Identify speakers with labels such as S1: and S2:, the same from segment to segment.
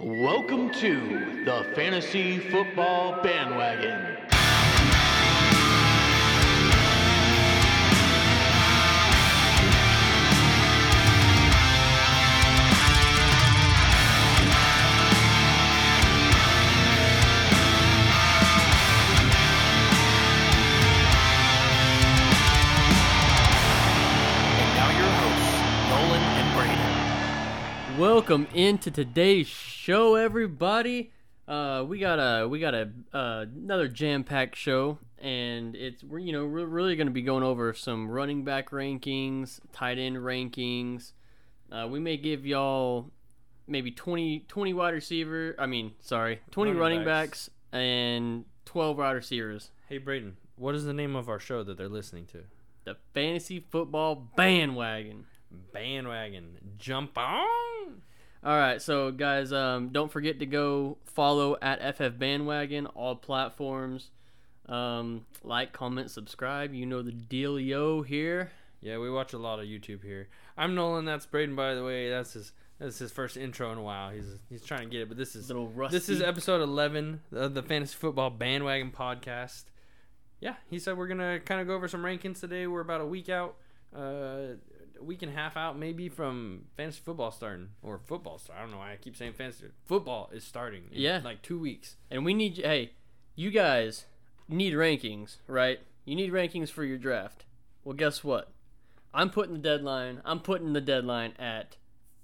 S1: Welcome to the Fantasy Football Bandwagon. And now your hosts, Nolan and Brayden.
S2: Welcome into today's show, everybody. Uh, we got a we got a uh, another jam packed show, and it's we're you know we're really going to be going over some running back rankings, tight end rankings. Uh, we may give y'all maybe 20, 20 wide receiver. I mean, sorry, twenty
S3: Running
S2: running
S3: backs.
S2: backs and twelve wide receivers.
S3: Hey Brayden, what is the name of our show that they're listening to?
S2: The fantasy football bandwagon.
S3: Bandwagon. Jump on.
S2: All right, so guys, um, don't forget to go follow at FF Bandwagon all platforms. Um, like, comment, subscribe. You know the dealio here.
S3: Yeah, we watch a lot of YouTube here. I'm Nolan. That's Brayden, by the way. That's his. That's his first intro in a while. He's he's trying to get it, but this is
S2: Little rusty.
S3: this is episode 11 of the Fantasy Football Bandwagon podcast. Yeah, he said we're gonna kind of go over some rankings today. We're about a week out, uh, a week and a half out maybe from fantasy football starting or football start. I don't know why I keep saying fantasy football is starting. in,
S2: Yeah.
S3: like two weeks.
S2: and we need. Hey, you guys need rankings, right? You need rankings for your draft. Well, guess what? I'm putting the deadline. I'm putting the deadline at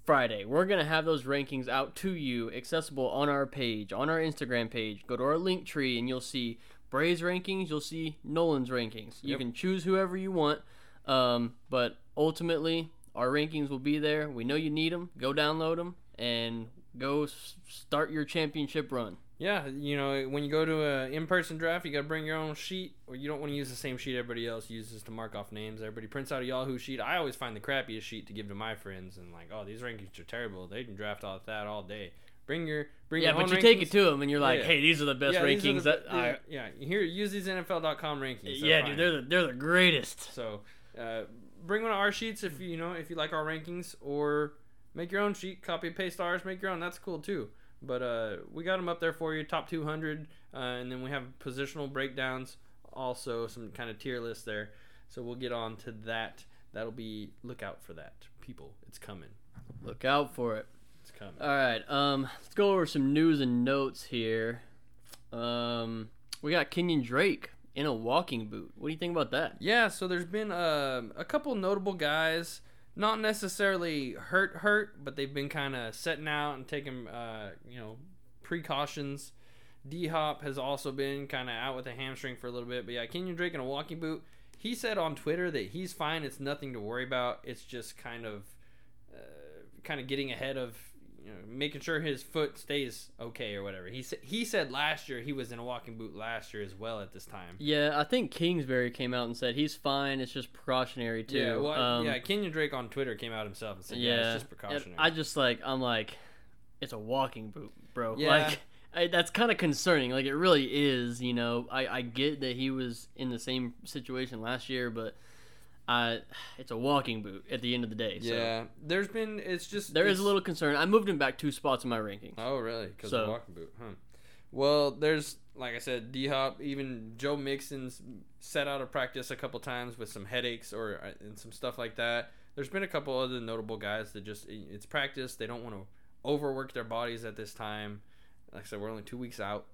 S2: Friday. We're gonna have those rankings out to you, accessible on our page, on our Instagram page. Go to our link tree, and you'll see Bray's rankings. You'll see Nolan's rankings. You
S3: Yep.
S2: can choose whoever you want, um, but ultimately, our rankings will be there. We know you need them. Go download them and go s- start your championship run.
S3: Yeah, you know, when you go to a in-person draft, you got to bring your own sheet, or you don't want to use the same sheet everybody else uses to mark off names. Everybody prints out a Yahoo sheet. I always find the crappiest sheet to give to my friends, and like, oh, these rankings are terrible. They can draft off that all day. Bring your bring
S2: Yeah,
S3: your
S2: but you take it to them and you're like,
S3: Yeah.
S2: hey, these are the best
S3: Yeah,
S2: rankings.
S3: the-
S2: that I,
S3: yeah, here use these NFL.com rankings. They're
S2: yeah,
S3: fine.
S2: dude, they're the, they're the greatest.
S3: So, uh, bring one of our sheets if you know if you like our rankings, or make your own sheet, copy paste ours, make your own. That's cool too. But uh, we got them up there for you, top 200, uh, and then we have positional breakdowns, also some kind of tier list there. So we'll get on to that. That'll be look out for that, people. It's coming.
S2: Look out for it.
S3: It's coming.
S2: All right, um, let's go over some news and notes here. Um, we got Kenyon Drake in a walking boot. What do you think about that?
S3: Yeah, so there's been um a couple notable guys, not necessarily hurt hurt, but they've been kind of setting out and taking uh, you know precautions. D Hop has also been kind of out with a hamstring for a little bit, but yeah, Kenyon Drake in a walking boot. He said on Twitter that he's fine. It's nothing to worry about. It's just kind of uh, kind of getting ahead of you know making sure his foot stays okay or whatever. He said he said last year he was in a walking boot last year as well at this time.
S2: Yeah, I think Kingsbury came out and said he's fine. It's just precautionary too.
S3: Yeah, well,
S2: um,
S3: yeah. Kenyon Drake on Twitter came out himself and said, "Yeah,
S2: yeah.
S3: it's just precautionary."
S2: I just like I'm like, it's a walking boot, bro.
S3: Yeah.
S2: Like. I, that's kind of concerning. Like it really is. You know, I, I get that he was in the same situation last year, but uh, it's a walking boot at the end of the day. So
S3: yeah, there's been. It's just
S2: there is
S3: it's-
S2: a little concern. I moved him back two spots in my rankings.
S3: Oh, really? Because
S2: So-
S3: of walking boot, huh? Well, there's like I said, D Hop, even Joe Mixon's set out of practice a couple times with some headaches or uh, and some stuff like that. There's been a couple other notable guys that just it's practice. They don't want to overwork their bodies at this time. Like I said, we're only two weeks out.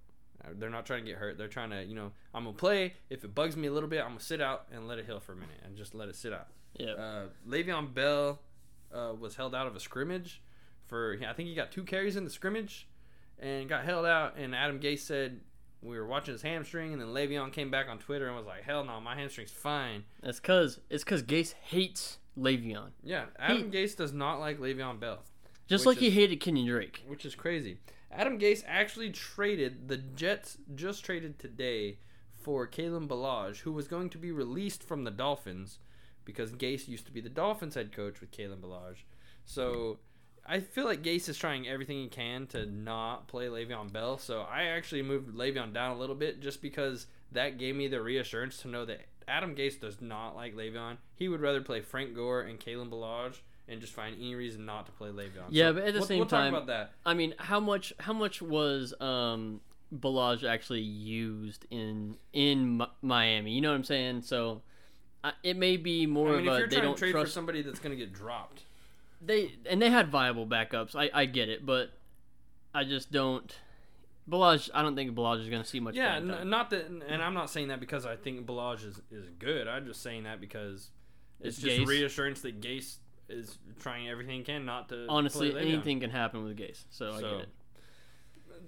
S3: Uh, They're not trying to get hurt. They're trying to, you know, I'm gonna play. If it bugs me a little bit, I'm gonna sit out and let it heal for a minute and just let it sit out.
S2: Yeah.
S3: Uh, Le'Veon Bell uh, was held out of a scrimmage for I think he got two carries in the scrimmage and got held out. And Adam Gase said we were watching his hamstring, and then Le'Veon came back on Twitter and was like, "Hell no, my hamstring's fine."
S2: That's cause it's cause Gase hates Le'Veon,
S3: Yeah, Adam Gase does not like Le'Veon Bell,
S2: just like he hated Kenyon Drake.
S3: which is crazy. Adam Gase actually traded the Jets just traded today for Kalen Ballage, who was going to be released from the Dolphins because Gase used to be the Dolphins head coach with Kalen Ballage. So I feel like Gase is trying everything he can to not play Le'Veon Bell. So I actually moved Le'Veon down a little bit just because that gave me the reassurance to know that Adam Gase does not like Le'Veon. He would rather play Frank Gore and Kalen Balaj and just find any reason not to play Le'Veon.
S2: Yeah,
S3: So
S2: but at the
S3: we'll,
S2: same
S3: we'll
S2: time-
S3: talk about that.
S2: I mean, how much how much was um Ballage actually used in in Miami? You know what I'm saying? So uh, it may be more
S3: I mean,
S2: of
S3: if
S2: a
S3: you're
S2: they don't
S3: trade
S2: trust
S3: for somebody that's going to get dropped,
S2: they and they had viable backups. I I get it, but I just don't. Ballage, I don't think Ballage is going to see much.
S3: yeah, n- not that, and I'm not saying that because I think Ballage is, is good. I'm just saying that because it's,
S2: It's
S3: just
S2: Gase.
S3: reassurance that Gase is trying everything he can not to
S2: honestly, anything can happen with Gase. So, I
S3: So,
S2: get it.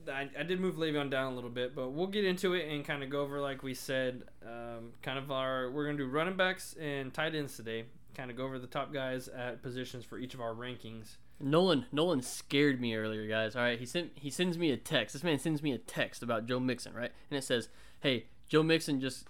S3: I, I did move Le'Veon down a little bit, but we'll get into it and kind of go over, like we said, um, kind of our. We're going to do running backs and tight ends today. Kind of go over the top guys at positions for each of our rankings.
S2: Nolan Nolan scared me earlier, guys. All right, he sent he sends me a text. This man sends me a text about Joe Mixon, right? And it says, "Hey, Joe Mixon just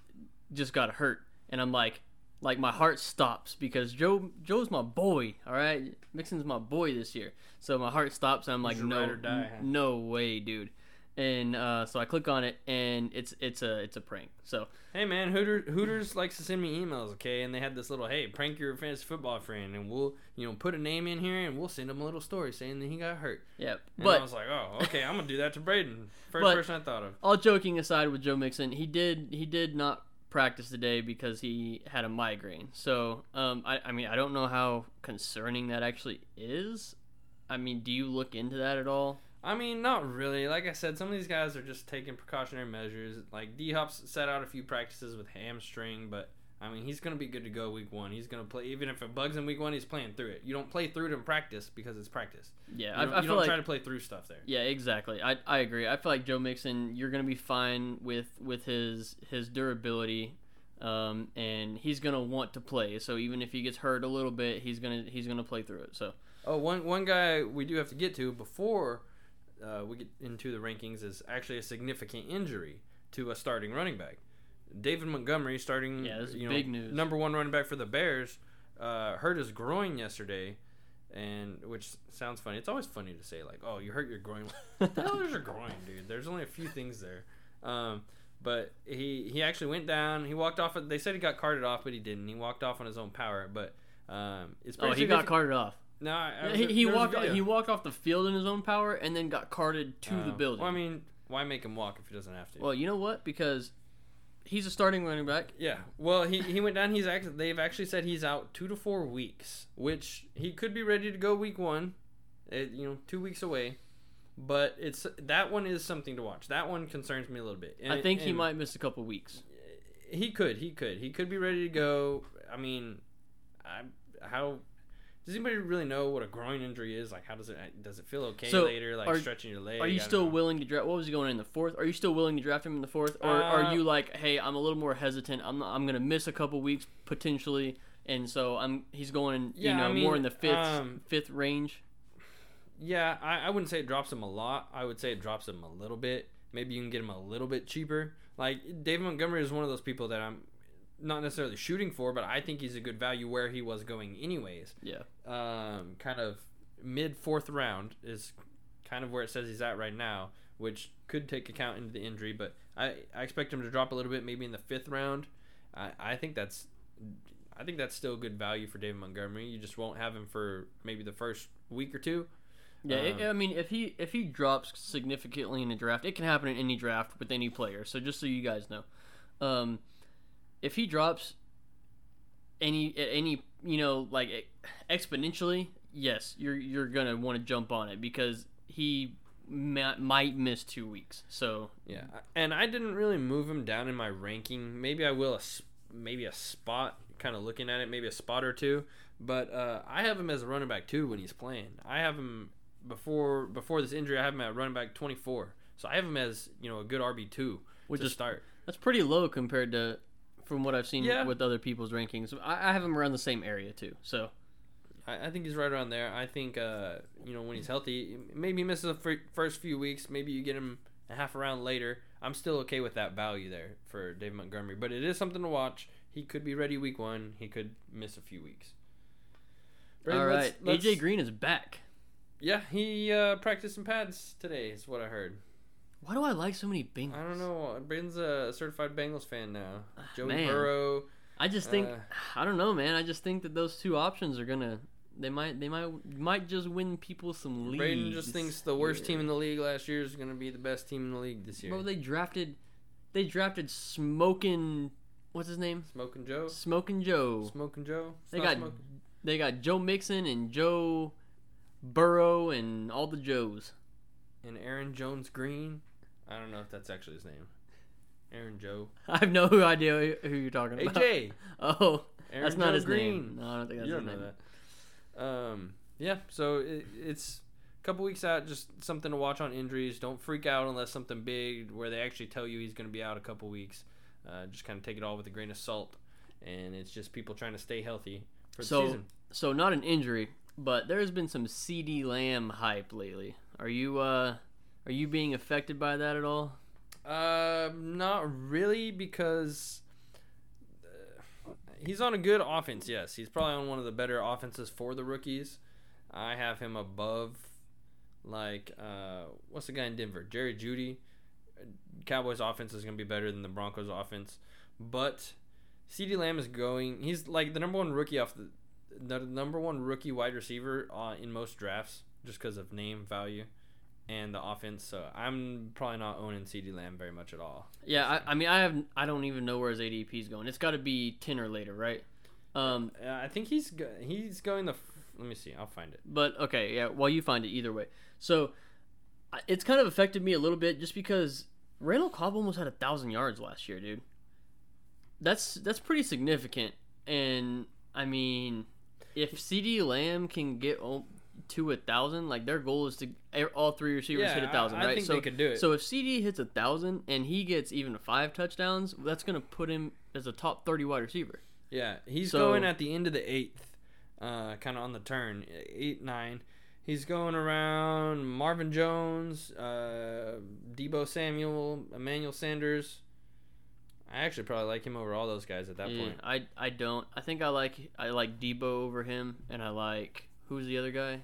S2: just got hurt," and I'm like, like my heart stops because Joe Joe's my boy. All right, Mixon's my boy this year, so my heart stops. And I'm like, no,
S3: die, huh?
S2: no way, dude. And uh, so I click on it, and it's it's a it's a prank. So
S3: Hey man, Hooters Hooters likes to send me emails, okay? And they had this little, hey, prank your fantasy football friend, and we'll, you know, put a name in here, and we'll send him a little story saying that he got hurt.
S2: Yep.
S3: And
S2: but
S3: I was like, oh, okay, I'm gonna do that to Brayden. First person I thought of.
S2: all joking aside with Joe Mixon, he did he did not practice today because he had a migraine. So um, I, I mean I don't know how concerning that actually is. I mean, do you look into that at all?
S3: I mean, not really. Like I said, some of these guys are just taking precautionary measures. Like D Hop's set out a few practices with hamstring, but I mean, he's gonna be good to go week one. He's gonna play, even if it bugs in week one, he's playing through it. You don't play through it in practice because it's practice.
S2: Yeah,
S3: You don't,
S2: I, I
S3: you don't
S2: like
S3: try to play through stuff there.
S2: yeah, exactly. I, I agree. I feel like Joe Mixon, you're gonna be fine with with his his durability, um, and he's gonna want to play. So even if he gets hurt a little bit, he's gonna he's gonna play through it. So
S3: Oh, one one guy we do have to get to before uh, we get into the rankings is actually a significant injury to a starting running back. David Montgomery, starting
S2: Yeah,
S3: you know,
S2: big news.
S3: number one running back for the Bears, uh, hurt his groin yesterday, and which sounds funny. It's always funny to say like, "Oh, you hurt your groin." what the hell is your groin, dude? There's only a few things there. Um, but he he actually went down. He walked off. They said he got carted off, but he didn't. He walked off on his own power. But um, it's
S2: oh, he got carted off.
S3: no, I, I,
S2: he he walked he walked off the field in his own power and then got carted to the
S3: Oh.
S2: building.
S3: Well, I mean, why make him walk if he doesn't have to?
S2: Well, you know what? Because he's a starting running back.
S3: yeah. Well, he, he went down. He's actually they've actually said he's out two to four weeks, which he could be ready to go week one. It, you know, two weeks away. But it's that one is something to watch. That one concerns me a little bit.
S2: I
S3: And-
S2: think he might miss a couple weeks.
S3: He could. He could. He could be ready to go. I mean, I how. Does anybody really know what a groin injury is? Like, how does it does it feel okay
S2: So,
S3: later? Like
S2: are-
S3: stretching your leg.
S2: Are you still
S3: know.
S2: willing to draft? What was he going in the fourth? Are you still willing to draft him in the fourth, or are
S3: Uh,
S2: you like, hey, I'm a little more hesitant. I'm not, I'm gonna miss a couple weeks potentially, and so I'm he's going you know
S3: I
S2: more in the fifth
S3: um,
S2: fifth range.
S3: Yeah, I, I wouldn't say it drops him a lot. I would say it drops him a little bit. Maybe you can get him a little bit cheaper. Like David Montgomery is one of those people that I'm not necessarily shooting for, but I think he's a good value where he was going anyways.
S2: Yeah,
S3: Um, kind of mid fourth round is kind of where it says he's at right now, which could take account into the injury. But I, I expect him to drop a little bit, maybe in the fifth round. I, I think that's I think that's still good value for David Montgomery. You just won't have him for maybe the first week or two.
S2: yeah.
S3: Um,
S2: I mean, if he if he drops significantly in a draft, it can happen in any draft with any player. So just so you guys know, um, if he drops any any you know like exponentially, yes, you're you're gonna want to jump on it because he ma- might miss two weeks. So
S3: Yeah, and I didn't really move him down in my ranking. Maybe I will, a, maybe a spot. Kind of looking at it, maybe a spot or two. But uh, I have him as a running back too when he's playing. I have him before before this injury. I have him at running back twenty four. So I have him as you know a good RB two
S2: Which
S3: to
S2: is-
S3: start.
S2: that's pretty low compared to from what I've seen
S3: Yeah.
S2: with other people's rankings. I, I have him around the same area too. So
S3: I, I think he's right around there. I think uh, you know when he's healthy, maybe he misses the fir- first few weeks. Maybe you get him a half a round later. I'm still okay with that value there for David Montgomery, but it is something to watch. He could be ready week one. He could miss a few weeks. Brady,
S2: all
S3: let's- let's-
S2: AJ Green is back.
S3: Yeah, he uh, practiced some pads today. Is what I heard.
S2: Why do I like so many Bengals?
S3: I don't know. Brayden's a certified Bengals fan now. Joey
S2: man.
S3: Burrow.
S2: I just think
S3: Uh,
S2: I don't know, man. I just think that those two options are gonna They might they might might just win people some leagues.
S3: Brayden just thinks the worst team in the league last year is going to be the best team in the league this year.
S2: Bro, they drafted they drafted smoking what's his name?
S3: Smoking Joe.
S2: Smoking Joe.
S3: Smoking Joe. It's
S2: They got
S3: Smoking-
S2: they got Joe Mixon and Joe Burrow and all the Joes.
S3: and Aaron Jones Green. I don't know if that's actually his name. Aaron Joe.
S2: I have no idea who you're talking about.
S3: AJ.
S2: Oh,
S3: Aaron
S2: that's not his
S3: Green.
S2: name. No, I don't think that's
S3: you
S2: his name.
S3: that. Um, yeah, so it, it's a couple weeks out, just something to watch on injuries. Don't freak out unless something big where they actually tell you he's going to be out a couple weeks. Uh, just kind of take it all with a grain of salt, and it's just people trying to stay healthy for the
S2: So,
S3: season.
S2: so not an injury, but there has been some CeeDee Lamb hype lately. Are you uh are you being affected by that at all?
S3: Uh, not really because uh, he's on a good offense. Yes, he's probably on one of the better offenses for the rookies. I have him above, like, uh, what's the guy in Denver? Jerry Jeudy. Cowboys offense is going to be better than the Broncos offense, but CeeDee Lamb is going. He's like the number one rookie off the, the number one rookie wide receiver uh, in most drafts, just because of name value and the offense. So I'm probably not owning CeeDee Lamb very much at all.
S2: Yeah, I, I mean I have I don't even know where his ADP is going. It's got to be ten or later, right? Um,
S3: Uh, I think he's go- he's going the. F- let me see. I'll find it.
S2: but okay, yeah. Well, you find it either way. So it's kind of affected me a little bit just because Randall Cobb almost had a thousand yards last year, dude. That's that's pretty significant, and I mean, if CeeDee Lamb can get to a thousand, like their goal is to all three receivers
S3: Yeah,
S2: hit a thousand,
S3: I
S2: right? so
S3: they could do it.
S2: So if CeeDee hits a thousand and he gets even five touchdowns, that's gonna put him as a top thirty wide receiver.
S3: Yeah, he's
S2: So-
S3: going at the end of the eighth, uh, kind of on the turn, eight nine. He's going around Marvin Jones, uh, Deebo Samuel, Emmanuel Sanders. I actually probably like him over all those guys at that
S2: Yeah,
S3: point.
S2: I I don't. I think I like I like Deebo over him, and I like who's the other guy?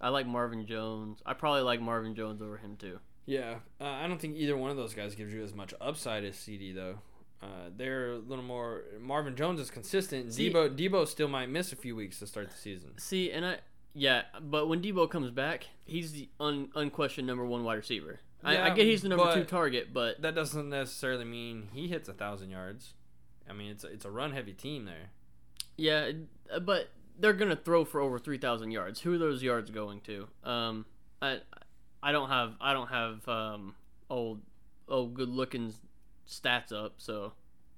S2: I like Marvin Jones. I probably like Marvin Jones over him too.
S3: Yeah, uh, I don't think either one of those guys gives you as much upside as CeeDee though. Uh, they're a little more. Marvin Jones is consistent.
S2: See-
S3: Deebo Deebo still might miss a few weeks to start the season.
S2: See, and I yeah, but when Deebo comes back, he's the un, unquestioned number one wide receiver. I, I get he's the number two target, but
S3: That doesn't necessarily mean he hits a thousand yards. I mean, it's a, it's a run heavy team there.
S2: yeah, uh, but they're gonna throw for over three thousand yards. Who are those yards going to? Um, I I don't have I don't have um old old good looking stats up, so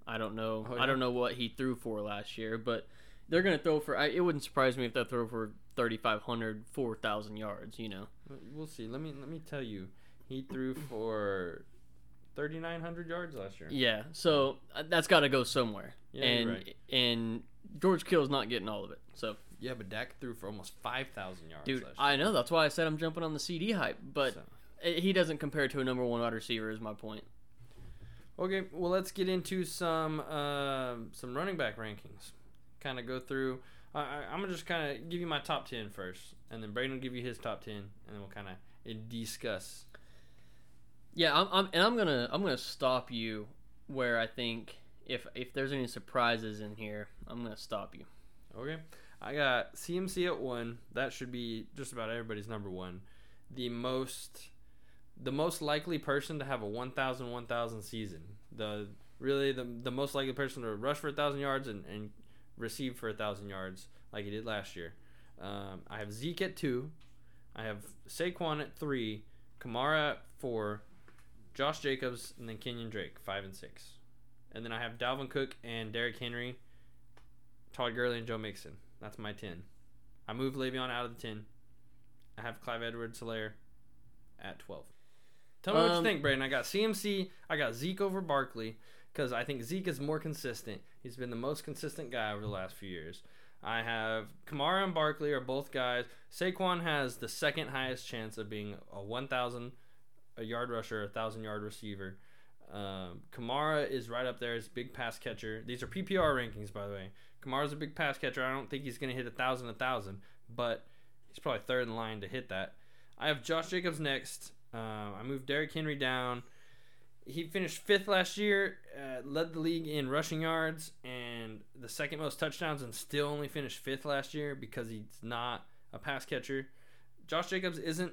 S2: I don't know.
S3: Oh,
S2: I don't know what he threw for last year, but they're gonna throw for. I, it wouldn't surprise me if they throw for 3,500, 4,000 yards. You know.
S3: We'll see. Let me let me tell you, he threw for thirty nine hundred yards last year.
S2: Yeah, so uh, that's got to go somewhere.
S3: Yeah,
S2: and
S3: right.
S2: and George Kittle's not getting all of it. So,
S3: Yeah, but Dak threw for almost five thousand yards.
S2: dude, I know that's why I said I'm jumping on the CeeDee hype, but
S3: So-
S2: he doesn't compare to a number one wide receiver. Is my point.
S3: Okay, well let's get into some um some running back rankings. Kind of go through. I, I, I'm gonna just kind of give you my top 10 first, and then Brayden will give you his top ten, and then we'll kind of discuss.
S2: Yeah, I'm, I'm and I'm gonna I'm gonna stop you where I think if if there's any surprises in here, I'm gonna stop you.
S3: Okay, I got CMC at one. That should be just about everybody's number one. The most, the most likely person to have a 1,000 1,000 season. The really the the most likely person to rush for a thousand yards and and receive for a thousand yards like he did last year. Um, I have Zeke at two. I have Saquon at three. Kamara at four. Josh Jacobs and then Kenyon Drake five and six. And then I have Dalvin Cook and Derrick Henry Todd Gurley and Joe Mixon. That's my 10. I moved Le'Veon out of the 10. I have Clyde Edwards Helaire at 12. Tell me what you
S2: Um,
S3: think, Brandon. I got CMC. I got Zeke over Barkley because I think Zeke is more consistent. He's been the most consistent guy over the last few years. I have Kamara and Barkley are both guys. Saquon has the second highest chance of being a 1,000 a yard rusher, a 1,000 yard receiver. Um, Kamara is right up there as big pass catcher. These are PPR rankings, by the way. Kamara's a big pass catcher. I don't think he's going to hit a thousand, a thousand, but he's probably third in line to hit that. I have Josh Jacobs next. Um, I moved Derrick Henry down. He finished fifth last year, uh, led the league in rushing yards, and the second most touchdowns, and still only finished fifth last year because he's not a pass catcher. Josh Jacobs isn't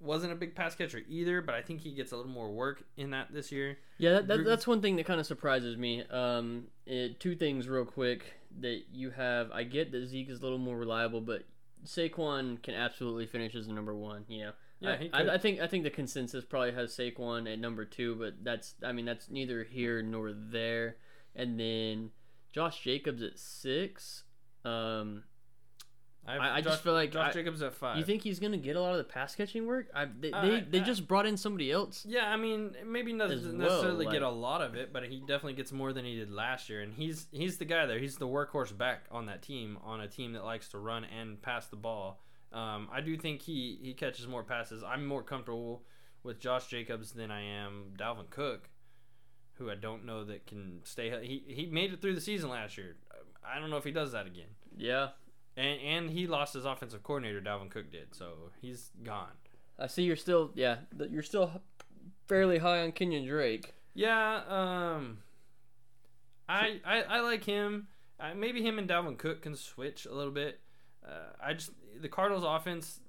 S3: wasn't a big pass catcher either, but I think he gets a little more work in that this year.
S2: Yeah, that, that, that's one thing that kind of surprises me. Um, it, two things real quick that you have. I get that Zeke is a little more reliable, but Saquon can absolutely finish as the number one. You know.
S3: Yeah,
S2: I. I, I think I think the consensus probably has Saquon at number two, but that's I mean that's neither here nor there. And then Josh Jacobs at six. Um,
S3: have
S2: I- I
S3: Josh,
S2: just feel like
S3: Josh
S2: I-
S3: Jacobs at five.
S2: you think he's gonna get a lot of the pass catching work? I, they
S3: Uh,
S2: they, they just brought in somebody else.
S3: Yeah, I mean, maybe not
S2: well,
S3: necessarily get a lot of it, but he definitely gets more than he did last year. And he's he's the guy there. He's the workhorse back on that team, on a team that likes to run and pass the ball. Um, I do think he he catches more passes. I'm more comfortable with Josh Jacobs than I am Dalvin Cook, who I don't know that can stay. He he made it through the season last year. I don't know if he does that again.
S2: Yeah,
S3: And and he lost his offensive coordinator. Dalvin Cook did, so he's gone.
S2: I see. You're still yeah. You're still fairly high on Kenyon Drake.
S3: Yeah, um, I, I I like him. Uh, maybe him and Dalvin Cook can switch a little bit. Uh, I just the Cardinals' offense,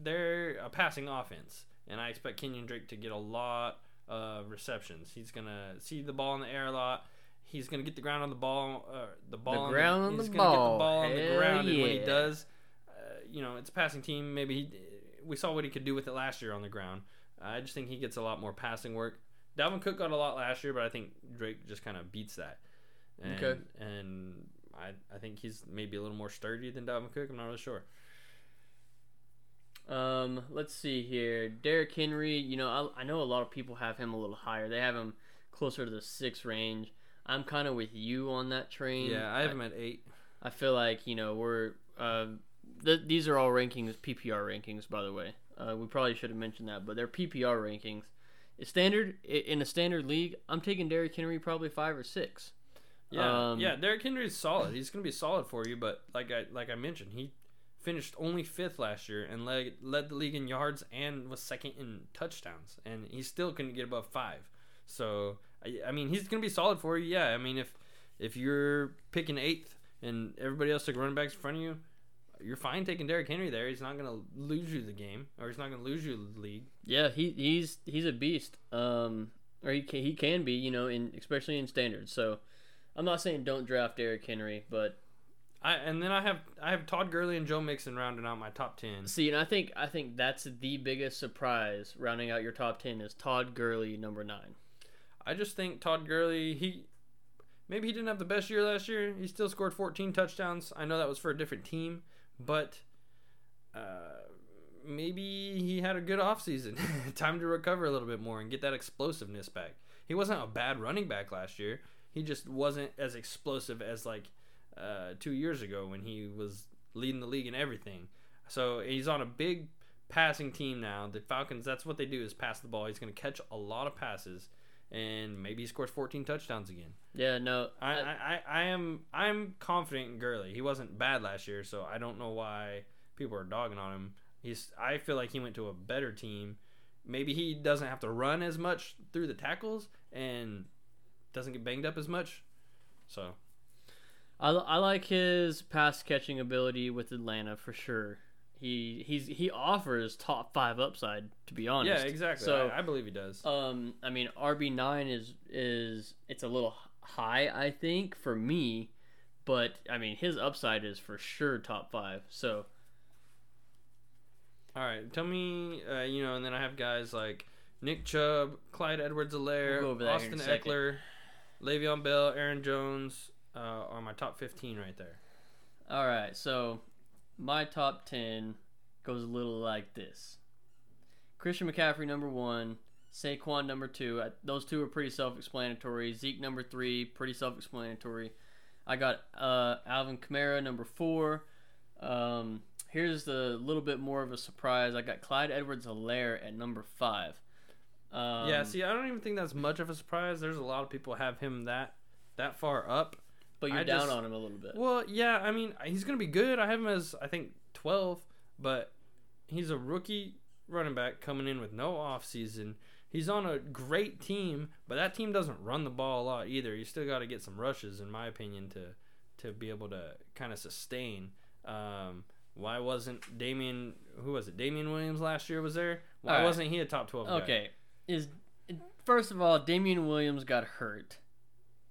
S3: they're a passing offense, and I expect Kenyon Drake to get a lot of receptions. He's gonna see the ball in the air a lot. He's gonna get the ground on the ball. Uh, the ball on the
S2: ground on
S3: he's
S2: the
S3: gonna get the ball on the ground, and when he
S2: yeah.
S3: does, uh, you know, it's a passing team. Maybe he, we saw what he could do with it last year on the ground. I just think he gets a lot more passing work. Dalvin Cook got a lot last year, but I think Drake just kind of beats that. And,
S2: Okay.
S3: And I, I think he's maybe a little more sturdy than Dalvin Cook. I'm not really sure.
S2: Um, let's see here. Derrick Henry. You know, I, I know a lot of people have him a little higher. They have him closer to the six range. I'm kind of with you on that train.
S3: Yeah, I have him at eight.
S2: I feel like you know we're uh, th- these are all rankings, PPR rankings, by the way. Uh, we probably should have mentioned that, but they're PPR rankings. It's standard in a standard league. I'm taking Derrick Henry probably five or six.
S3: Yeah,
S2: Um,
S3: yeah. Derrick Henry is solid. He's going to be solid for you, but like I like I mentioned, he finished only fifth last year and led led the league in yards and was second in touchdowns, and he still couldn't get above five. So I, I mean, he's going to be solid for you. Yeah, I mean, if if you're picking eighth and everybody else took running backs in front of you, you're fine taking Derrick Henry there. He's not going to lose you the game, or he's not going to lose you the league.
S2: Yeah, he he's he's a beast. Um, or he can, he can be, you know, in especially in standards. So, I'm not saying don't draft Derrick Henry, but
S3: I and then I have I have Todd Gurley and Joe Mixon rounding out my top ten.
S2: see, and I think I think that's the biggest surprise rounding out your top ten is Todd Gurley number nine.
S3: I just think Todd Gurley, he maybe he didn't have the best year last year. He still scored 14 touchdowns. I know that was for a different team, but uh, maybe he had a good offseason. Time to recover a little bit more and get that explosiveness back. He wasn't a bad running back last year. He just wasn't as explosive as like uh, two years ago when he was leading the league in everything. So he's on a big passing team now. The Falcons, that's what they do is pass the ball. He's going to catch a lot of passes and maybe he scores 14 touchdowns again.
S2: Yeah, no,
S3: I, I, I, I am I'm confident in Gurley. He wasn't bad last year, so I don't know why people are dogging on him. He's I feel like he went to a better team. Maybe he doesn't have to run as much through the tackles and doesn't get banged up as much. So
S2: I, I like his pass catching ability with Atlanta for sure. He he's he offers top five upside to be honest.
S3: yeah, exactly.
S2: So
S3: I, I believe he does.
S2: um, I mean RB nine is is it's a little high I think for me, but I mean his upside is for sure top five. So
S3: All right, tell me, uh, you know, and then I have guys like Nick Chubb, Clyde Edwards-Helaire,
S2: We'll go over that here
S3: Austin
S2: in a second.
S3: Ekeler, Le'Veon Bell, Aaron Jones uh, are my top 15 right there.
S2: all right, so my top ten goes a little like this: Christian McCaffrey number one, Saquon number two. I, those two are pretty self-explanatory. Zeke number three, pretty self-explanatory. I got uh, Alvin Kamara number four. Um, here's the little bit more of a surprise. I got Clyde Edwards-Helaire at number five. Um,
S3: yeah, see, I don't even think that's much of a surprise. There's a lot of people have him that that far up.
S2: But you're
S3: I
S2: down
S3: just-
S2: on him a little bit.
S3: Well, yeah, I mean, he's gonna be good. I have him as I think 12, but he's a rookie running back coming in with no off season. He's on a great team, but that team doesn't run the ball a lot either. You still got to get some rushes, in my opinion, to to be able to kind of sustain. Um, why wasn't Damien? Who was it? Damien Williams last year was there. Why
S2: Alright.
S3: wasn't he a top twelve? guy?
S2: Okay, is first of all, Damian Williams got hurt.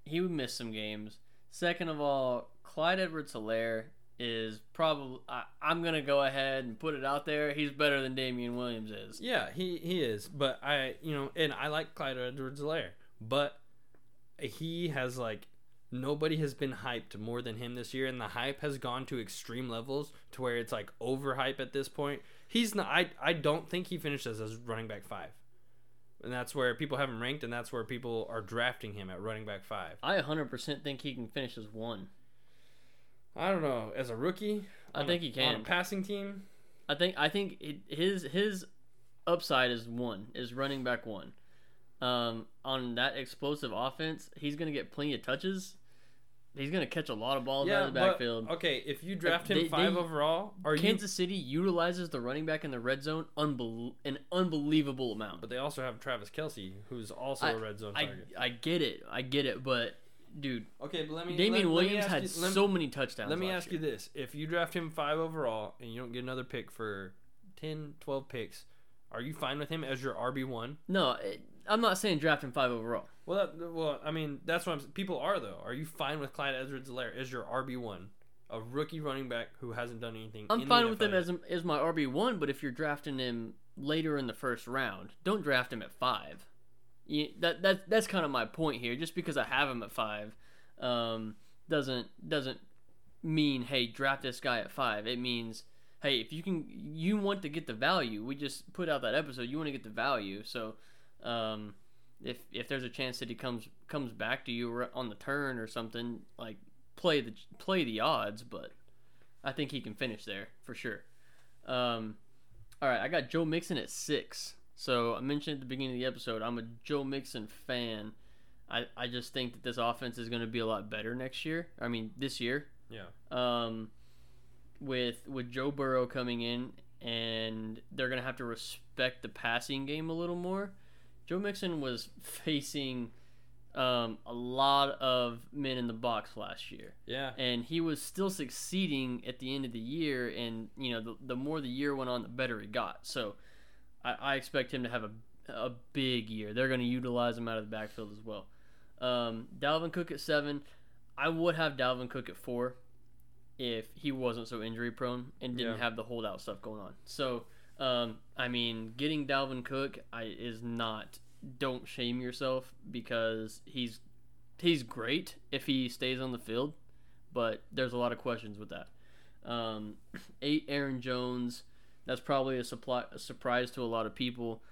S2: He would miss some games. Second of all, Clyde Edwards-Helaire is probably. I, I'm gonna go ahead and put it out there. He's better than Damien Williams is.
S3: Yeah, he he is, but I you know, and I like Clyde Edwards-Helaire, but he has like nobody has been hyped more than him this year, and the hype has gone to extreme levels to where it's like overhype at this point. He's not. I I don't think he finishes as running back five, and that's where people have him ranked, and that's where people are drafting him at running back five.
S2: I 100% think he can finish as one.
S3: I don't know as a rookie.
S2: I think
S3: a-
S2: he can.
S3: on a passing team.
S2: I think I think it, his his upside is one is running back one. Um, on that explosive offense, he's gonna get plenty of touches. He's gonna catch a lot of balls out of the
S3: but-
S2: backfield.
S3: okay, if you draft him
S2: they-
S3: five
S2: they-
S3: overall, are you?
S2: Kansas City utilizes the running back in the red zone unbel- an unbelievable amount.
S3: But they also have Travis Kelce, who's also
S2: I,
S3: a red zone
S2: I,
S3: target.
S2: I get it, I get it, but dude,
S3: okay, but let me.
S2: Damien
S3: let- let me
S2: Williams had
S3: you-
S2: so many touchdowns.
S3: Let me ask you this: If you draft him five overall and you don't get another pick for 10, 12 picks, are you fine with him as your RB one?
S2: No, it, I'm not saying draft him five overall.
S3: Well, that, well, I mean, that's what I'm, people are though. Are you fine with Clyde Edwards-Helaire as your RB one, a rookie running back who hasn't done anything?
S2: I'm
S3: in
S2: fine
S3: the
S2: with him as as my RB one, but if you're drafting him later in the first round, don't draft him at five. You, that that that's kind of my point here. Just because I have him at five, um, doesn't doesn't mean hey draft this guy at five. It means hey if you can you want to get the value. We just put out that episode. You want to get the value. So, um, if if there's a chance that he comes comes back to you on the turn or something, like play the play the odds. But I think he can finish there for sure. Um, all right, I got Joe Mixon at six. So I mentioned at the beginning of the episode, I'm a Joe Mixon fan. I, I just think that this offense is going to be a lot better next year. I mean, this year.
S3: Yeah.
S2: Um, with with Joe Burrow coming in, and they're going to have to respect the passing game a little more. Joe Mixon was facing um, a lot of men in the box last year.
S3: Yeah.
S2: and he was still succeeding at the end of the year and you know the, the more the year went on the better he got. So i, I expect him to have a, a big year. They're going to utilize him out of the backfield as well. Um, dalvin cook at seven. I would have dalvin cook at four if he wasn't so injury prone and didn't
S3: Yeah.
S2: have the holdout stuff going on. So um, i mean getting dalvin cook I, is not don't shame yourself because he's he's great if he stays on the field but there's a lot of questions with that. Um, eight Aaron Jones. That's probably a, supply, a surprise to a lot of people.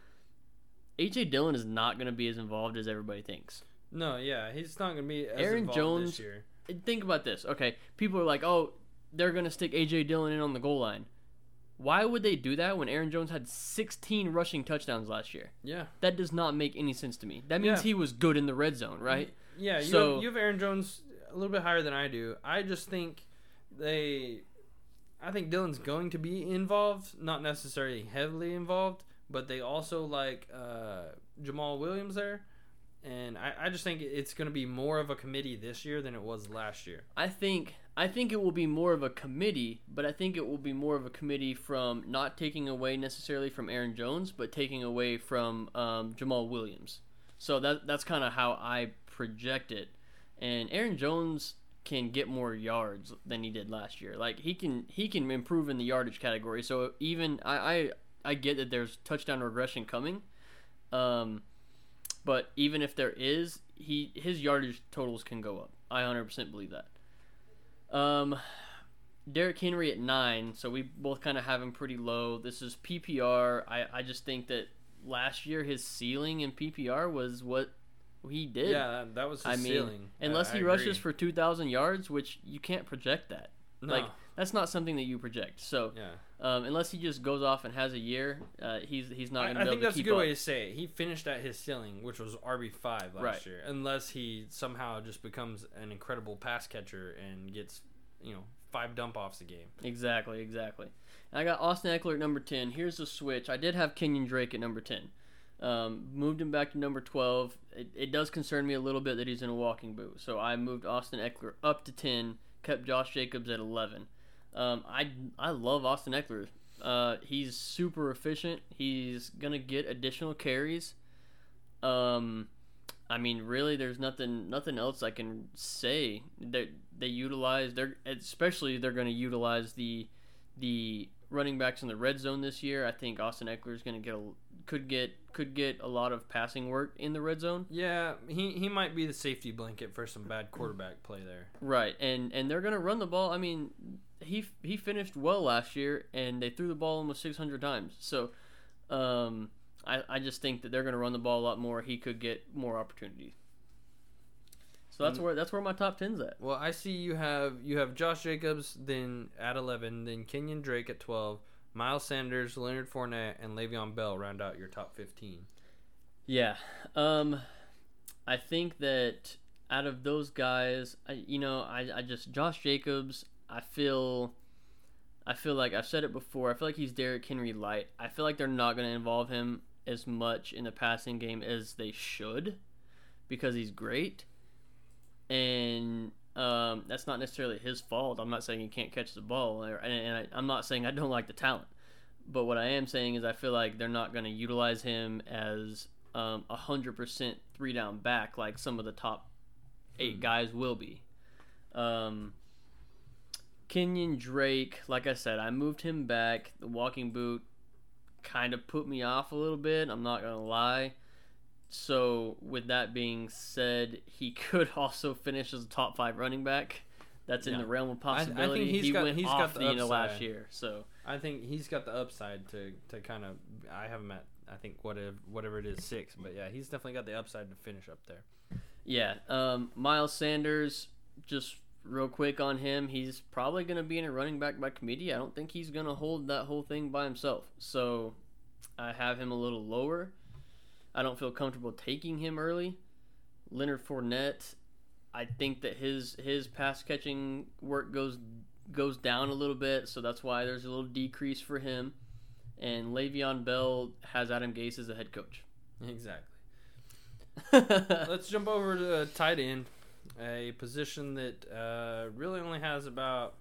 S2: AJ Dillon is not going to be as involved as everybody thinks.
S3: No, yeah, he's not gonna be as
S2: Aaron
S3: involved
S2: Jones-
S3: this year.
S2: Think about this. Okay, people are like, "Oh, they're going to stick AJ Dillon in on the goal line." Why would they do that when Aaron Jones had 16 rushing touchdowns last year?
S3: Yeah.
S2: That does not make any sense to me. That means
S3: Yeah.
S2: he was good in the red zone, right?
S3: Yeah, you,
S2: So-
S3: have, you have Aaron Jones a little bit higher than I do. I just think they. I think Dillon's going to be involved, not necessarily heavily involved, but they also like uh, Jamaal Williams there. And I, I just think it's going to be more of a committee this year than it was last year.
S2: I think I think it will be more of a committee, but I think it will be more of a committee from not taking away necessarily from Aaron Jones, but taking away from um, Jamaal Williams. So that that's kind of how I project it. And Aaron Jones can get more yards than he did last year. Like he can he can improve in the yardage category. So even I I, I get that there's touchdown regression coming. Um, but even if there is, he his yardage totals can go up. I 100% believe that. Um, Derrick Henry at nine, so we both kind of have him pretty low. This is PPR. I, I just think that last year his ceiling in PPR was what he did.
S3: Yeah, that, was his
S2: I mean,
S3: ceiling.
S2: unless
S3: I-
S2: he
S3: I
S2: rushes
S3: agree.
S2: for 2,000 yards, which you can't project that.
S3: No.
S2: Like that's not something that you project. So
S3: yeah.
S2: um, unless he just goes off and has a year, uh, he's he's not
S3: I,
S2: going
S3: I
S2: to be
S3: think that's a good
S2: up.
S3: way to say it. He finished at his ceiling, which was RB five last
S2: Right.
S3: year, unless he somehow just becomes an incredible pass catcher and gets, you know, five dump offs a game.
S2: Exactly, exactly. And I got Austin Ekeler at number 10. Here's the switch. I did have Kenyon Drake at number 10. Um, moved him back to number 12. It, it does concern me a little bit that he's in a walking boot. So I moved Austin Ekeler up to 10, kept Josh Jacobs at 11. Um, I I love Austin Ekeler. Uh, he's super efficient. He's gonna get additional carries. Um, I mean, really, there's nothing nothing else I can say. They they utilize they're especially they're gonna utilize the the running backs in the red zone this year. I think Austin Ekeler is gonna get a could get could get a lot of passing work in the red zone.
S3: Yeah, he, he might be the safety blanket for some bad quarterback play there.
S2: Right, and and they're gonna run the ball. I mean, he he finished well last year, and they threw the ball almost 600 times. So, um, I I just think that they're gonna run the ball a lot more. He could get more opportunities. So that's where that's where my top ten's at.
S3: Well, I see you have you have Josh Jacobs then at eleven, then Kenyon Drake at twelve, Miles Sanders, Leonard Fournette, and Le'Veon Bell round out your top fifteen.
S2: Yeah, um, I think that out of those guys, I, you know, I, I just Josh Jacobs. I feel, I feel like I've said it before. I feel like he's Derrick Henry light. I feel like they're not going to involve him as much in the passing game as they should, because he's great, and um, that's not necessarily his fault. I'm not saying he can't catch the ball, and, and I, I'm not saying I don't like the talent. But what I am saying is I feel like they're not going to utilize him as um, a hundred percent three down back like some of the top eight guys will be. Um, Kenyon Drake, like I said, I moved him back. The walking boot kind of put me off a little bit. I'm not gonna lie. So with that being said, he could also finish as a top five running back. That's in
S3: Yeah.
S2: the realm of
S3: I- I think
S2: possibility.
S3: he's
S2: he
S3: got-
S2: went
S3: he's
S2: off
S3: got the
S2: the end of last year. So
S3: I think he's got the upside to, to kind of. I have him at I think whatever whatever it is six, but yeah, he's definitely got the upside to finish up there.
S2: Yeah, um, Miles Sanders. Just real quick on him, he's probably going to be in a running back by committee. I don't think he's going to hold that whole thing by himself. So I have him a little lower. I don't feel comfortable taking him early. Leonard Fournette. I think that his his pass catching work goes goes down a little bit, so that's why there's a little decrease for him. And Le'Veon Bell has Adam Gase as a head coach.
S3: Exactly. Let's jump over to uh, tight end, a position that uh, really only has about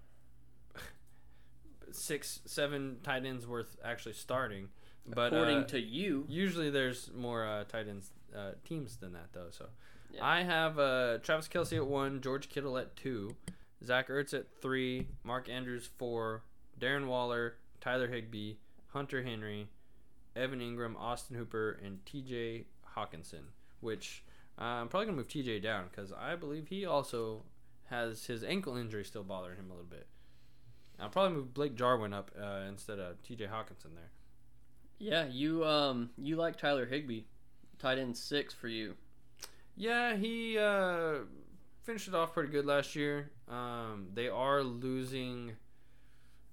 S3: six, seven tight ends worth actually starting. But
S2: According
S3: uh,
S2: to you,
S3: usually there's more uh, tight ends uh, teams than that though. So
S2: Yeah.
S3: I have uh, Travis Kelce at one, George Kittle at two, Zach Ertz at three, Mark Andrews four, Darren Waller, Tyler Higbee, Hunter Henry, Evan Engram, Austin Hooper, and T.J. Hockenson. Which uh, I'm probably gonna move T.J. down because I believe he also has his ankle injury still bothering him a little bit. I'll probably move Blake Jarwin up uh, instead of T.J. Hockenson there.
S2: Yeah, you um you like Tyler Higbee, tight end six for you.
S3: Yeah, he uh, finished it off pretty good last year. Um, they are losing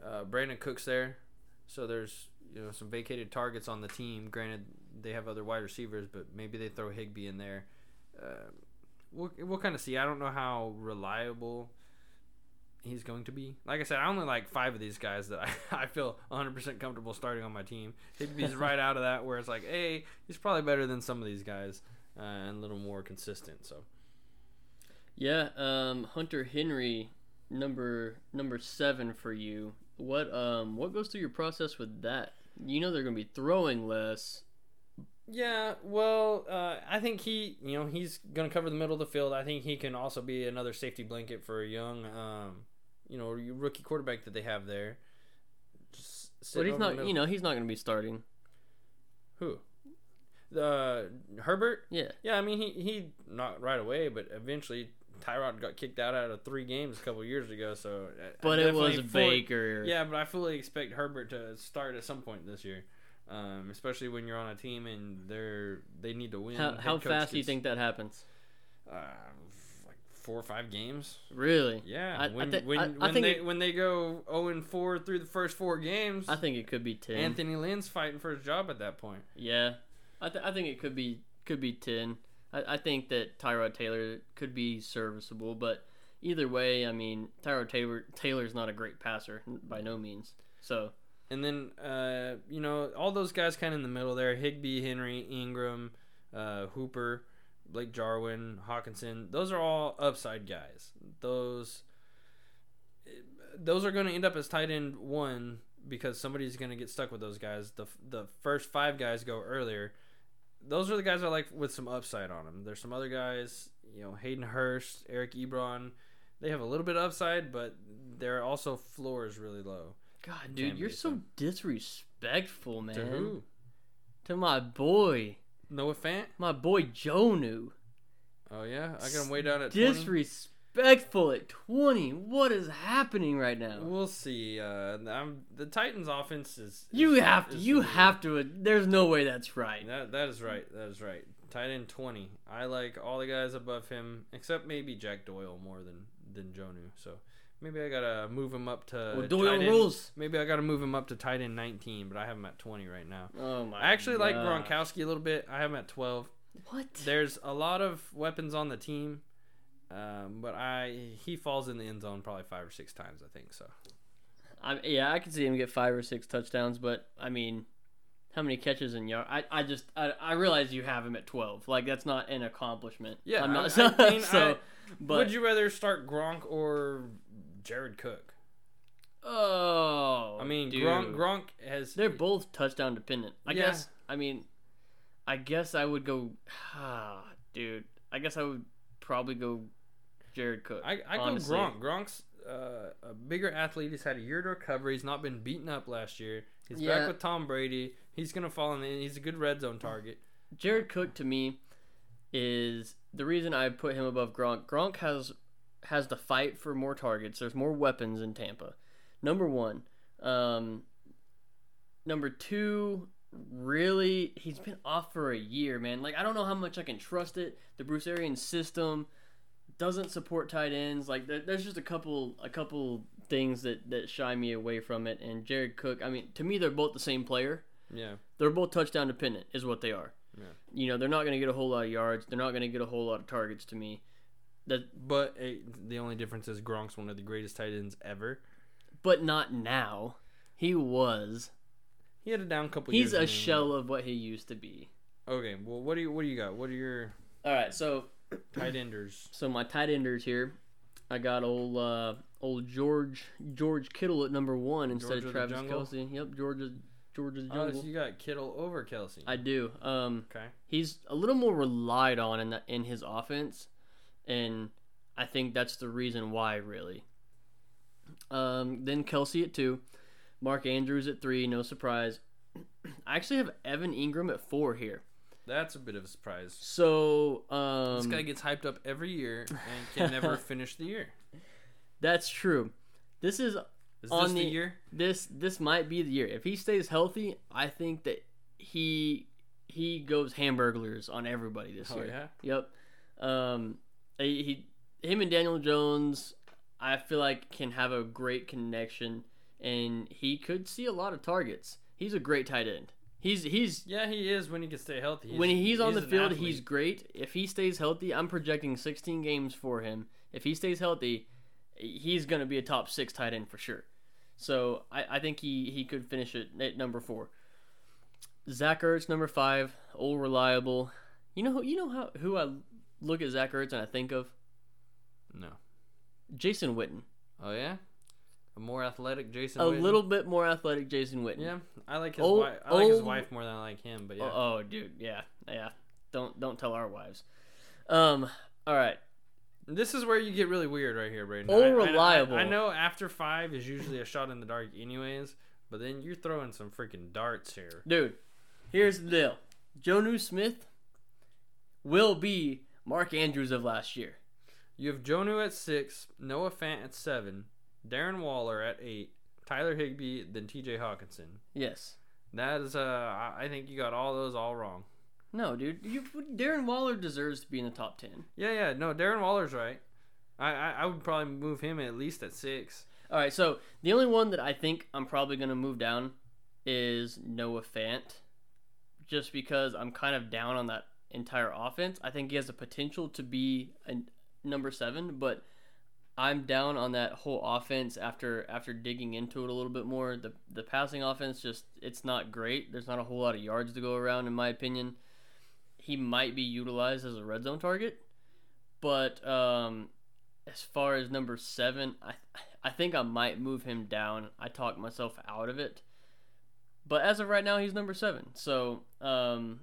S3: uh, Brandin Cooks there, so there's you know some vacated targets on the team. Granted, they have other wide receivers, but maybe they throw Higbee in there. We'll we'll kind of see. I don't know how reliable he's going to be. Like I said, I only like five of these guys that I, I feel 100% comfortable starting on my team. Higbee's right out of that, where it's like, hey, he's probably better than some of these guys uh, and a little more consistent. So
S2: Yeah, um Hunter Henry, number number seven for you. What um what goes through your process with that? You know they're gonna be throwing less.
S3: Yeah, well, uh, I think he, you know, he's going to cover the middle of the field. I think he can also be another safety blanket for a young, um, you know, rookie quarterback that they have there.
S2: But he's not you know, he's not gonna be starting.
S3: who. The Herbert,
S2: Yeah.
S3: yeah. I mean, he he not right away, but eventually Tyrod got kicked out out of three games a couple years ago. So, I
S2: But it was
S3: fully-
S2: Baker.
S3: Yeah, but I fully expect Herbert to start at some point this year, um, especially when you're on a team and they're they need to win.
S2: How, how fast do you
S3: gets,
S2: think that happens?
S3: Uh, like four or five games.
S2: Really?
S3: Yeah,
S2: I- I
S3: when when,
S2: I-
S3: when they
S2: it-
S3: when they go zero and four through the first four games,
S2: I think it could be ten.
S3: Anthony Lynn's fighting for his job at that point.
S2: Yeah, I, th- I think it could be could be ten. I, I think that Tyrod Taylor could be serviceable, but either way, I mean Tyrod Taylor Taylor's not a great passer by no means. So
S3: And then, uh, you know, all those guys kind of in the middle there Higbee, Henry, Engram, uh, Hooper, Blake Jarwin, Hockenson. Those are all upside guys. Those those are going to end up as tight end one because somebody's going to get stuck with those guys. The the first five guys go earlier. Those are the guys I like with some upside on them. There's some other guys, you know, Hayden Hurst, Eric Ebron. They have a little bit of upside, but their also floor is really low.
S2: God, dude, you're so disrespectful, man.
S3: To who?
S2: To my boy,
S3: Noah Fant?
S2: my boy Jonnu.
S3: Oh yeah, I got him way down at 20.
S2: Disrespectful at 20. What is happening right now?
S3: We'll see. Uh, I'm, the Titans' offense is.
S2: You
S3: is-
S2: have to. You
S3: really-
S2: have to. There's no way that's right.
S3: That that is right. That is right. Tight end twenty. I like all the guys above him, except maybe Jack Doyle more than than Jonnu. So maybe I gotta move him up to.
S2: Well, Doyle
S3: tight end-
S2: rules.
S3: Maybe I gotta move him up to tight end nineteen, but I have him at twenty right now.
S2: Oh my.
S3: I actually like. Gronkowski a little bit. I have him at twelve.
S2: What?
S3: There's a lot of weapons on the team, um, but I he falls in the end zone probably five or six times. I think so.
S2: I, yeah, I could see him get five or six touchdowns, but I mean, how many catches and yard? I, I just I, I realize you have him at twelve. Like that's not an accomplishment.
S3: Yeah,
S2: I'm not.
S3: I- I mean,
S2: so,
S3: I-
S2: but
S3: Would you rather start Gronk or Jared Cook?
S2: oh,
S3: I mean,
S2: dude.
S3: Gronk, Gronk has.
S2: They're both touchdown dependent. I
S3: Yeah.
S2: guess. I mean, I guess I would go. Ah, dude. I guess I would probably go Jared Cook.
S3: I, I go. Gronk. Gronk's uh, a bigger athlete. He's had a year to recover. He's not been beaten up last year. He's
S2: Yeah.
S3: back with Tom Brady. He's gonna fall in. The, he's a good red zone target.
S2: Jared Cook to me is the reason I put him above Gronk. Gronk has has to fight for more targets. There's more weapons in Tampa. Number one. Um, number two, really, he's been off for a year, man. Like I don't know how much I can trust it. The Bruce Arians system doesn't support tight ends. Like there, there's just a couple a couple things that that shy me away from it. And Jared Cook, I mean, to me, they're both the same player
S3: Yeah.
S2: they're both touchdown dependent is what they are
S3: Yeah.
S2: you know they're not going to get a whole lot of yards they're not going to get a whole lot of targets to me that
S3: But eh, the only difference is Gronk's one of the greatest tight ends ever.
S2: but not now he was
S3: He had a down couple.
S2: he's a shell of what he used to be
S3: Okay. Well, what do you what do you got? What are your
S2: all right so
S3: tight enders?
S2: so my tight enders here i got old uh old george george kittle at number one instead
S3: George
S2: of travis
S3: Jungle?
S2: kelce yep george's george's
S3: Oh, so you got Kittle over Kelce.
S2: i do um
S3: okay.
S2: he's a little more relied on in the, in his offense, and I think that's the reason why, really. Um, then Kelce at two, Mark Andrews at three, no surprise. I actually have Evan Engram at four here.
S3: That's a bit of a surprise.
S2: So um,
S3: This guy gets hyped up every year and can never finish the year.
S2: that's true. This is
S3: Is
S2: On
S3: this the
S2: the-
S3: year?
S2: this this might be the year. If he stays healthy, I think that he he goes hamburglers on everybody this
S3: Oh
S2: year.
S3: yeah.
S2: Yep. Um, he, he, him and Daniel Jones, I feel like can have a great connection, and he could see a lot of targets. He's a great tight end. He's he's
S3: Yeah, he is when he can stay healthy.
S2: when he's on the field,
S3: athlete.
S2: he's great. If he stays healthy, I'm projecting 16 games for him. If he stays healthy, he's gonna be a top six tight end for sure. So I, I think he, he could finish it at number four. Zach Ertz number five, old reliable. You know who you know how who I look at Zach Ertz and I think of
S3: no.
S2: Jason Witten.
S3: Oh yeah, a more athletic Jason.
S2: A
S3: Witten?
S2: little bit more athletic Jason Witten.
S3: Yeah, I like his
S2: Old-
S3: wife. I like his wife more than I like him. But yeah,
S2: Oh, oh, dude, yeah, yeah. Don't don't tell our wives. Um. All right.
S3: this is where you get really weird right here,
S2: Brayden.
S3: I- I- I- I, know after five is usually a shot in the dark, anyways. But then you're throwing some freaking darts here.
S2: Dude, here's the deal. Jonnu Smith will be Mark Andrews of last year.
S3: You have Jonnu at six, Noah Fant at seven, Darren Waller at eight, Tyler Higbee, then T.J. Hockenson.
S2: Yes.
S3: That is, uh, I I think you got all those all wrong.
S2: No, dude. You, Darren Waller deserves to be in the top ten.
S3: Yeah, yeah, no, Darren Waller's right. I, I, I would probably move him at least at six.
S2: All right. So the only one that I think I'm probably gonna move down is Noah Fant, just because I'm kind of down on that entire offense. I think he has the potential to be a number seven, but I'm down on that whole offense after after digging into it a little bit more. The the passing offense just it's not great. There's not a whole lot of yards to go around in my opinion. He might be utilized as a red zone target, but um, as far as number seven, I I think I might move him down. I talked myself out of it. But as of right now, he's number seven. So um,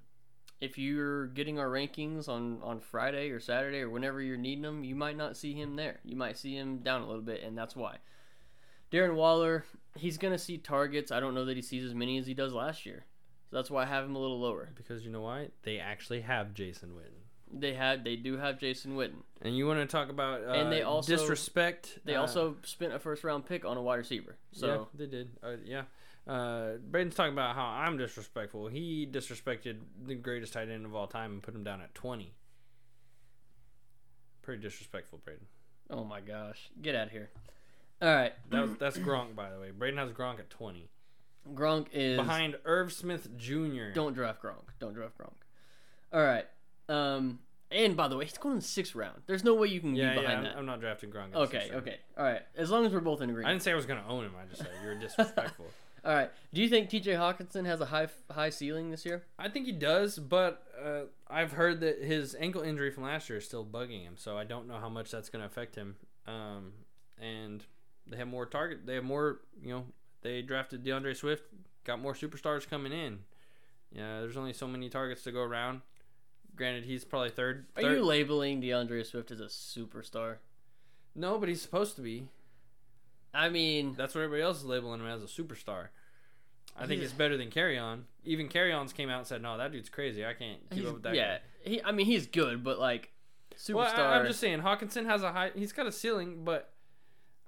S2: if you're getting our rankings on, on Friday or Saturday or whenever you're needing them, you might not see him there. You might see him down a little bit, and that's why. Darren Waller, he's going to see targets. I don't know that he sees as many as he does last year. So that's why I have him a little lower.
S3: Because you know why? They actually have Jason Witten.
S2: They had they do have Jason Witten.
S3: And you want to talk about uh,
S2: And they also-
S3: disrespect?
S2: They
S3: uh,
S2: also spent a first round pick on a wide receiver. So
S3: yeah, they did. Uh, yeah. Uh, Brayden's talking about how I'm disrespectful. He disrespected the greatest tight end of all time and put him down at 20. Pretty disrespectful, Brayden.
S2: oh my gosh, get out of here. All right,
S3: That was, that's Gronk, by the way. Brayden has Gronk at 20.
S2: Gronk is
S3: Behind Irv Smith Jr.
S2: Don't draft Gronk. Don't draft Gronk. All right. Um, and by the way, he's going in the sixth round. There's no way you can
S3: yeah,
S2: be
S3: yeah,
S2: behind
S3: I'm,
S2: that.
S3: I'm not drafting Gronk. at
S2: okay,
S3: sixth round.
S2: okay. All right. As long as we're both in agreement.
S3: I didn't say I was going to own him. I just said you're disrespectful.
S2: All right. Do you think T.J. Hockenson has a high high ceiling this year?
S3: I think he does, but uh, I've heard that his ankle injury from last year is still bugging him, so I don't know how much that's going to affect him. Um, and they have more target. They have more. You know, they drafted D'Andre Swift, got more superstars coming in. Yeah, there's only so many targets to go around. Granted, he's probably third.
S2: Are you labeling D'Andre Swift as a superstar?
S3: no, but he's supposed to be.
S2: I mean,
S3: That's what everybody else is labeling him as a superstar. I think
S2: He's-
S3: it's better than Kerryon. Even Kerryon's came out and said, "No, that dude's crazy. I can't keep up with that."
S2: yeah.
S3: guy."
S2: He, I mean, he's good, but like superstar.
S3: Well, I, am just saying, Hockenson has a high. He's got a ceiling, but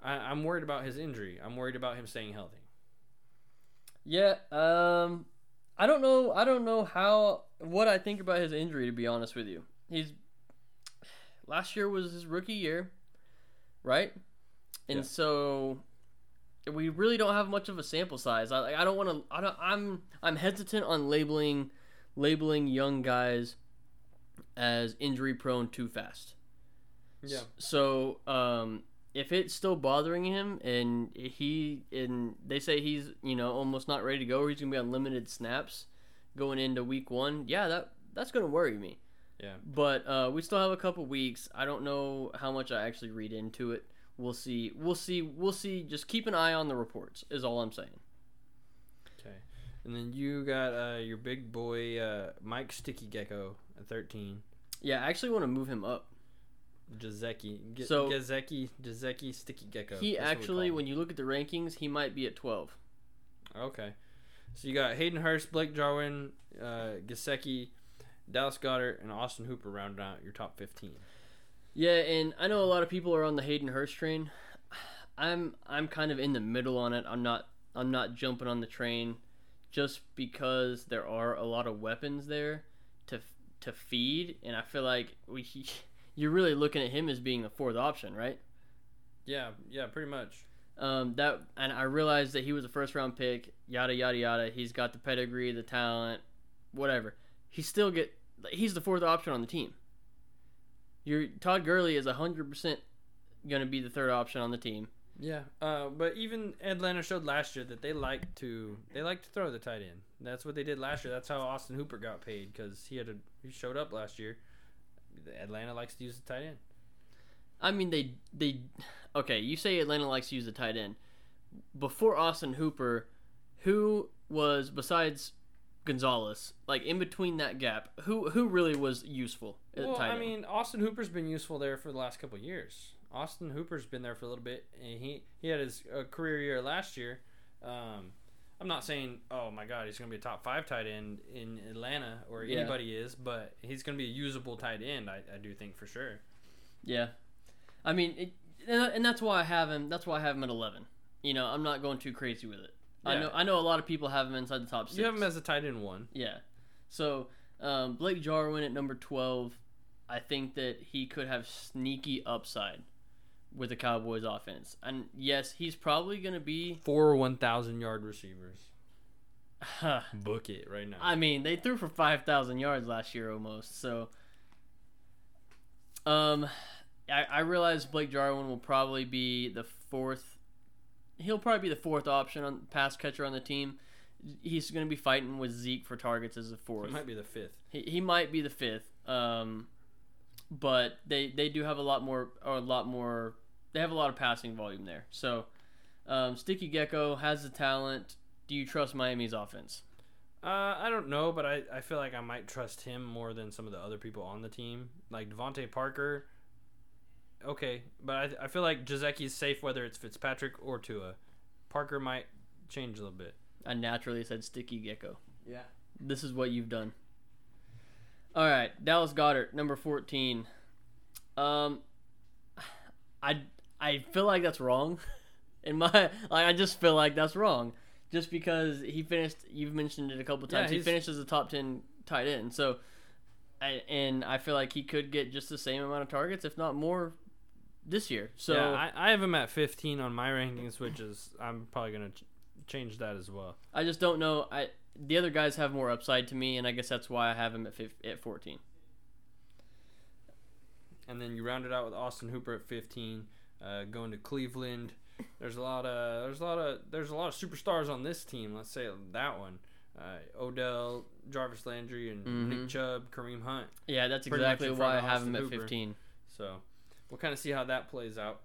S3: I, I'm worried about his injury. I'm worried about him staying healthy.
S2: Yeah, um I don't know I don't know how what I think about his injury to be honest with you. He's last year was his rookie year, right? And
S3: Yeah.
S2: so we really don't have much of a sample size. I I don't want to I don't I'm I'm hesitant on labeling labeling young guys as injury prone too fast.
S3: Yeah.
S2: So, um, if it's still bothering him and he and they say he's you know almost not ready to go, or he's gonna be on limited snaps going into week one, yeah, that that's gonna worry me.
S3: Yeah.
S2: But uh, we still have a couple weeks. I don't know how much I actually read into it. We'll see. We'll see. We'll see. Just keep an eye on the reports. Is all I'm saying.
S3: Okay. And then you got uh, your big boy uh, Mike Sticky Gecko at 13.
S2: Yeah, I actually want to move him up.
S3: Jazeki. Ge-
S2: So-
S3: Gazeki, Jazeki Sticky Gecko.
S2: He
S3: That's
S2: actually, when you look at the rankings, he might be at 12.
S3: Okay. So you got Hayden Hurst, Blake Jarwin, uh, Gesicki, Dallas Goedert, and Austin Hooper rounding out your top 15.
S2: Yeah, and I know a lot of people are on the Hayden Hurst train. I'm I'm kind of in the middle on it. I'm not I'm not jumping on the train just because there are a lot of weapons there to to feed, and I feel like we you're really looking at him as being the fourth option, right?
S3: Yeah, yeah, pretty much.
S2: Um, that and I realized that he was a first round pick. Yada yada yada. He's got the pedigree, the talent, whatever. He still get he's the fourth option on the team. Your Todd Gurley is hundred percent going to be the third option on the team.
S3: Yeah, uh, but even Atlanta showed last year that they like to they like to throw the tight end. That's what they did last year. That's how Austin Hooper got paid because he had a he showed up last year. Atlanta likes to use the tight end.
S2: I mean, they they okay. You say Atlanta likes to use the tight end. Before Austin Hooper, who was besides Gonzalez, like in between that gap, who who really was useful at
S3: Well, I mean, Austin Hooper's been useful there for the last couple of years. Austin Hooper's been there for a little bit, and he he had his uh, career year last year. Um, I'm not saying, oh my God, he's going to be a top five tight end in Atlanta or
S2: Yeah.
S3: anybody is, but he's going to be a usable tight end. I, I do think for sure.
S2: Yeah, I mean, it, and and that's why I have him. That's why I have him at eleven. You know, I'm not going too crazy with it. I know I know a lot of people have him inside the top six.
S3: You have him as a tight end one.
S2: yeah. So um, Blake Jarwin at number twelve. I think that he could have sneaky upside with the Cowboys offense. And yes, he's probably going to be.
S3: Four 1,000 yard receivers. Book it right now.
S2: I mean, they threw for five thousand yards last year almost. So, um, I, I realize Blake Jarwin will probably be the fourth. He'll probably be the fourth option on pass catcher on the team. He's going to be fighting with Zeke for targets as the fourth.
S3: it might be the fifth.
S2: He, he might be the fifth. Um, but they they do have a lot more or a lot more they have a lot of passing volume there. So, um, Sticky Gecko has the talent. Do you trust Miami's offense?
S3: Uh, I don't know, but I, I feel like I might trust him more than some of the other people on the team. Like DeVante Parker, okay, but I, I feel like is safe whether it's Fitzpatrick or Tua. Parker might change a little bit.
S2: I naturally said Sticky Gecko.
S3: Yeah.
S2: This is what you've done. All right, Dallas Goedert, number 14. Um, I I feel like that's wrong. In my like, I just feel like that's wrong, just because he finished. You've mentioned it a couple times.
S3: Yeah,
S2: he
S3: finishes
S2: finished as a top ten tight end. So, I, and I feel like he could get just the same amount of targets, if not more, this year. So
S3: yeah, I, I have him at 15 on my rankings, which is I'm probably gonna ch- change that as well.
S2: I just don't know. I the other guys have more upside to me, and I guess that's why I have him at 15, at 14.
S3: And then you round it out with Austin Hooper at 15, uh, going to Cleveland. There's a lot of there's a lot of there's a lot of superstars on this team. Let's say that one. Uh, Odell, Jarvis Landry, and
S2: Mhm.
S3: Nick Chubb, Kareem Hunt.
S2: Yeah, that's
S3: Pretty
S2: exactly why I have him at
S3: Hooper.
S2: 15.
S3: So we'll kind of see how that plays out.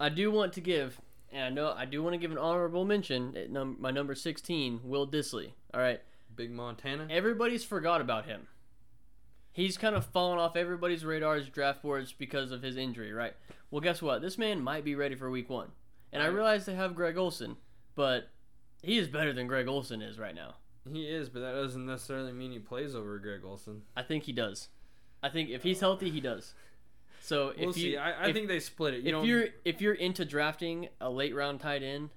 S2: I do want to give, and I know I do want to give an honorable mention at num- my number 16, Will Dissly. All right,
S3: Big Montana.
S2: everybody's forgot about him. He's kind of fallen off everybody's radars, draft boards because of his injury, right? Well, guess what? This man might be ready for Week One, and I realize they have Greg Olsen, but he is better than Greg Olsen is right now.
S3: He is, but that doesn't necessarily mean he plays over Greg Olsen.
S2: I think he does. I think if he's healthy, he does. So if
S3: We'll
S2: you,
S3: see. I, I
S2: if-
S3: think they split it. You
S2: if
S3: don't-
S2: you're if you're into drafting a late round tight end,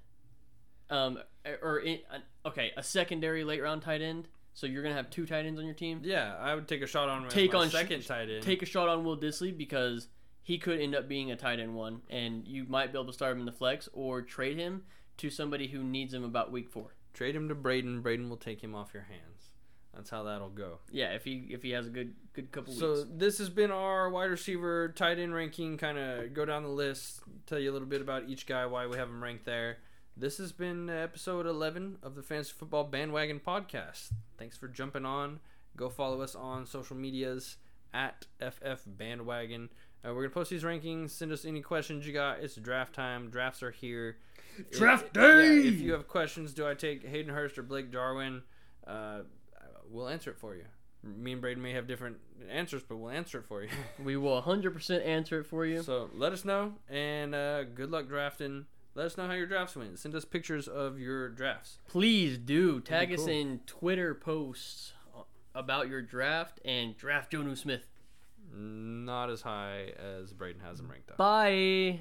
S2: um, or in, uh, okay, a secondary late round tight end, so you're gonna have two tight ends on your team.
S3: yeah, I would take a shot on
S2: Take on
S3: second tight end.
S2: Take a shot on Will Dissly because he could end up being a tight end one, and you might be able to start him in the flex or trade him to somebody who needs him about week four.
S3: Trade him to Brayden. Brayden will take him off your hands. That's how that'll go.
S2: Yeah, if he if he has a good good couple
S3: So
S2: weeks.
S3: this has been our wide receiver tight end ranking. Kind of go down the list, tell you a little bit about each guy, why we have them ranked there. This has been episode 11 of the Fantasy Football Bandwagon Podcast. Thanks for jumping on. Go follow us on social medias at FF Bandwagon. Uh, we're gonna post these rankings. Send us any questions you got. It's draft time. Drafts are here.
S2: Draft
S3: If-
S2: day!
S3: yeah, if you have questions, do I take Hayden Hurst or Blake Jarwin? Uh, we'll answer it for you. Me and Brayden may have different answers, but we'll answer it for you.
S2: We will 100% answer it for you.
S3: so let us know, and uh, good luck drafting. Let us know how your drafts went. Send us pictures of your drafts.
S2: Please do tag us
S3: cool.
S2: in Twitter posts about your draft and draft Jonnu Smith.
S3: Not as high as Brayden has him ranked up.
S2: Bye.